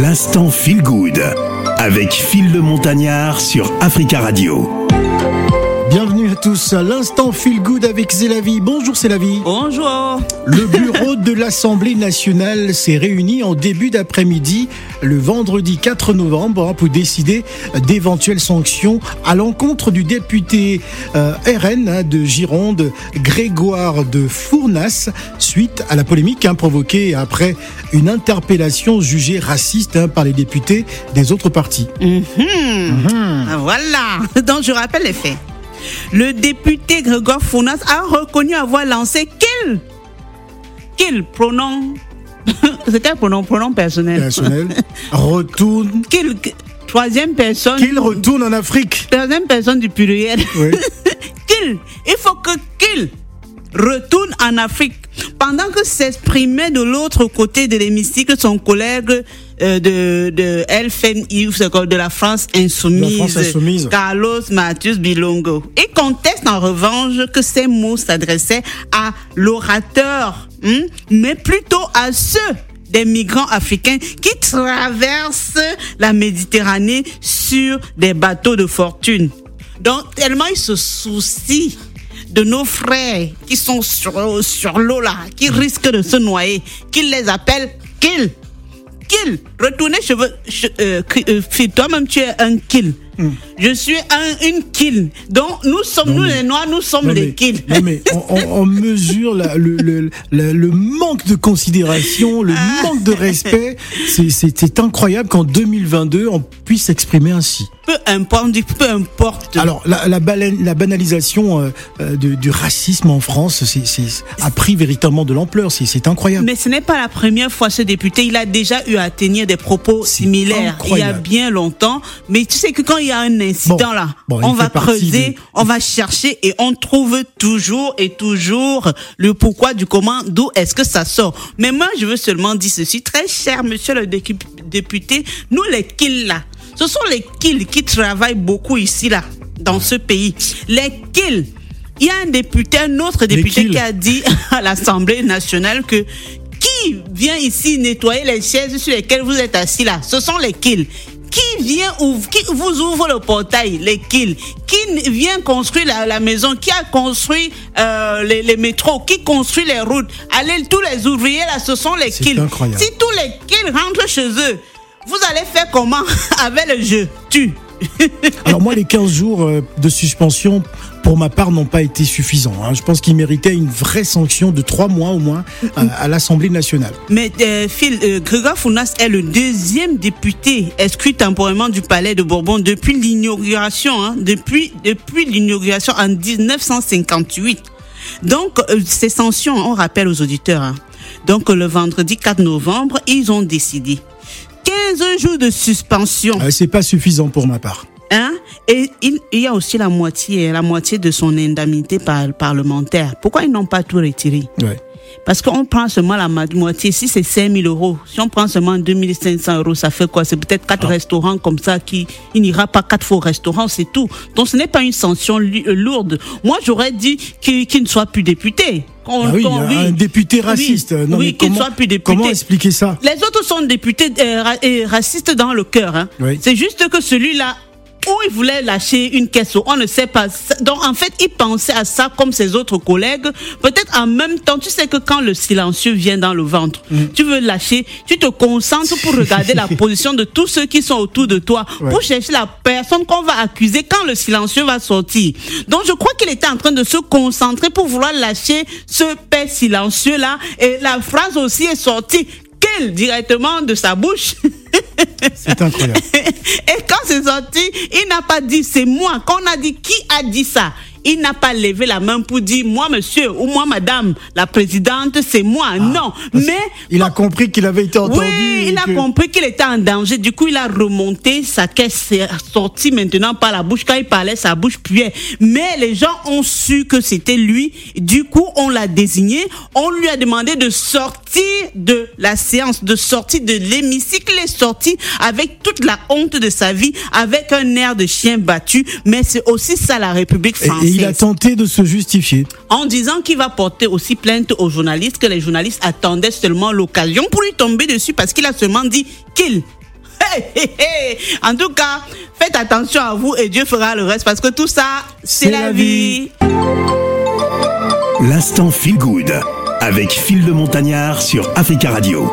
L'instant Feel Good avec Phil le Montagnard sur Africa Radio. Tous à l'instant Feel Good avec Zélavi. Bonjour Zélavi. Bonjour. Le bureau de l'Assemblée nationale s'est réuni en début d'après-midi le vendredi 4 novembre hein, pour décider d'éventuelles sanctions à l'encontre du député euh, RN hein, de Gironde, Grégoire de Fournas, suite à la polémique hein, provoquée après une interpellation jugée raciste par les députés des autres partis. Mhm. Ah, Voilà. Donc je rappelle les faits. Le député Grégoire Founas a reconnu avoir lancé quel? Quel pronom? C'est quel pronom? Pronom personnel. Personnel retourne, Quel troisième personne qu'il retourne en Afrique. troisième personne du pluriel. Oui. qu'il il faut que qu'il retourne en Afrique. Pendant que s'exprimait de l'autre côté de l'hémicycle son collègue euh, de, de LFNI, de la France insoumise, La France insoumise. Carlos Mathius Bilongo. Il conteste en revanche que ces mots s'adressaient à l'orateur, hein, mais plutôt à ceux des migrants africains qui traversent la Méditerranée sur des bateaux de fortune. Donc, tellement ils se soucient de nos frères qui sont sur, sur l'eau là, qui risquent de se noyer, qu'ils les appellent kill. Kill. Retournez euh, euh, Toi-même, tu es un kill. Je suis un, une kill. Donc, nous sommes, Non, nous mais- les noirs, nous sommes Non, les mais, kills. non, mais on, mesure la- le, le- le- le manque de considération, le Ah. manque de respect. C'est incroyable qu'en 2022, on puisse s'exprimer ainsi. Peu importe, peu importe. Alors, la, la, bala- la banalisation euh, euh, de- du racisme en France c'est- a pris véritablement de l'ampleur. C'est- incroyable. Mais ce n'est pas la première fois ce député. Il a déjà eu à tenir des propos similaires il y a bien longtemps. Mais tu sais que quand il y a un incident Bon. là, Bon, on va creuser, on va chercher et on trouve toujours et toujours le pourquoi du comment, d'où est-ce que ça sort. Mais moi, je veux seulement dire ceci, très cher monsieur le député, nous les kills là, ce sont les kills qui travaillent beaucoup ici là, dans ce pays. Les kills. Il y a un député, un autre député qui a dit à l'Assemblée nationale que qui vient ici nettoyer les chaises sur lesquelles vous êtes assis là? Ce sont les kills. Qui vient ouvre, qui vous ouvre le portail? Les kills. Qui vient construire la, la maison? Qui a construit euh, les, les métros? Qui construit les routes? Allez, tous les ouvriers là, ce sont les kills. incroyable. Si tous les kills rentrent chez eux, vous allez faire comment avec le jeu? Tu. Alors moi, les 15 jours euh, de suspension, pour ma part, n'ont pas été suffisants. hein. Je pense qu'il méritait une vraie sanction de trois mois au moins à, à l'Assemblée nationale. Mais euh, Phil, euh, Grégoire Founas est le deuxième député exclu temporairement du Palais de Bourbon depuis l'inauguration, hein, depuis, depuis l'inauguration en 1958. Donc, euh, ces sanctions, on rappelle aux auditeurs. hein. Donc, le vendredi 4 novembre, ils ont décidé 15 jours de suspension. Euh, C'est pas suffisant pour ma part. Hein? Et il, il y a aussi la moitié, la moitié de son indemnité par, parlementaire. Pourquoi ils n'ont pas tout retiré? Ouais. Parce qu'on prend seulement la moitié. Si c'est 5 000 euros, si on prend seulement 2 500 euros, ça fait quoi? C'est peut-être quatre restaurants comme ça qui il n'ira pas quatre fois au restaurant, c'est tout. Donc ce n'est pas une sanction euh, lourde. Moi, j'aurais dit qu'il qu'il ne soit plus député. Qu'on- Ah oui, qu'on- un député raciste. Oui, Non, oui, mais qu'il comment- soit plus député. Comment expliquer ça Les autres sont députés euh, ra- racistes dans le cœur. Hein. C'est juste que celui-là, où il voulait lâcher une caisse, on ne sait pas. Donc en fait, il pensait à ça comme ses autres collègues. Peut-être en même temps, tu sais que quand le silencieux vient dans le ventre, Mm. tu veux lâcher, tu te concentres pour regarder la position de tous ceux qui sont autour de toi, Ouais. pour chercher la personne qu'on va accuser quand le silencieux va sortir. Donc je crois qu'il était en train de se concentrer pour vouloir lâcher ce père silencieux là. Et la phrase aussi est sortie quelle? Directement de sa bouche. C'est incroyable. Et quand c'est sorti, il n'a pas dit c'est moi. Quand on a dit qui a dit ça, il n'a pas levé la main pour dire moi monsieur ou moi madame, la présidente, c'est moi. non. Parce Mais Il a compris qu'il avait été entendu. oui, il a compris qu'il était en danger. Du coup, il a remonté sa caisse, c'est sorti maintenant par la bouche. Quand il parlait, sa bouche puait. Mais les gens ont su que c'était lui. Du coup, on l'a désigné. On lui a demandé de sortir de la séance, de sortir de l'hémicycle. Est sorti avec toute la honte de sa vie, avec un air de chien battu. Mais c'est aussi ça la République française et il a tenté de se justifier. en disant qu'il va porter aussi plainte aux journalistes, que les journalistes attendaient seulement l'occasion pour lui tomber dessus parce qu'il a seulement dit qu'il. en tout cas, faites attention à vous et Dieu fera le reste parce que tout ça, c'est la, vie. L'instant feel good avec Phil de Montagnard sur Africa Radio.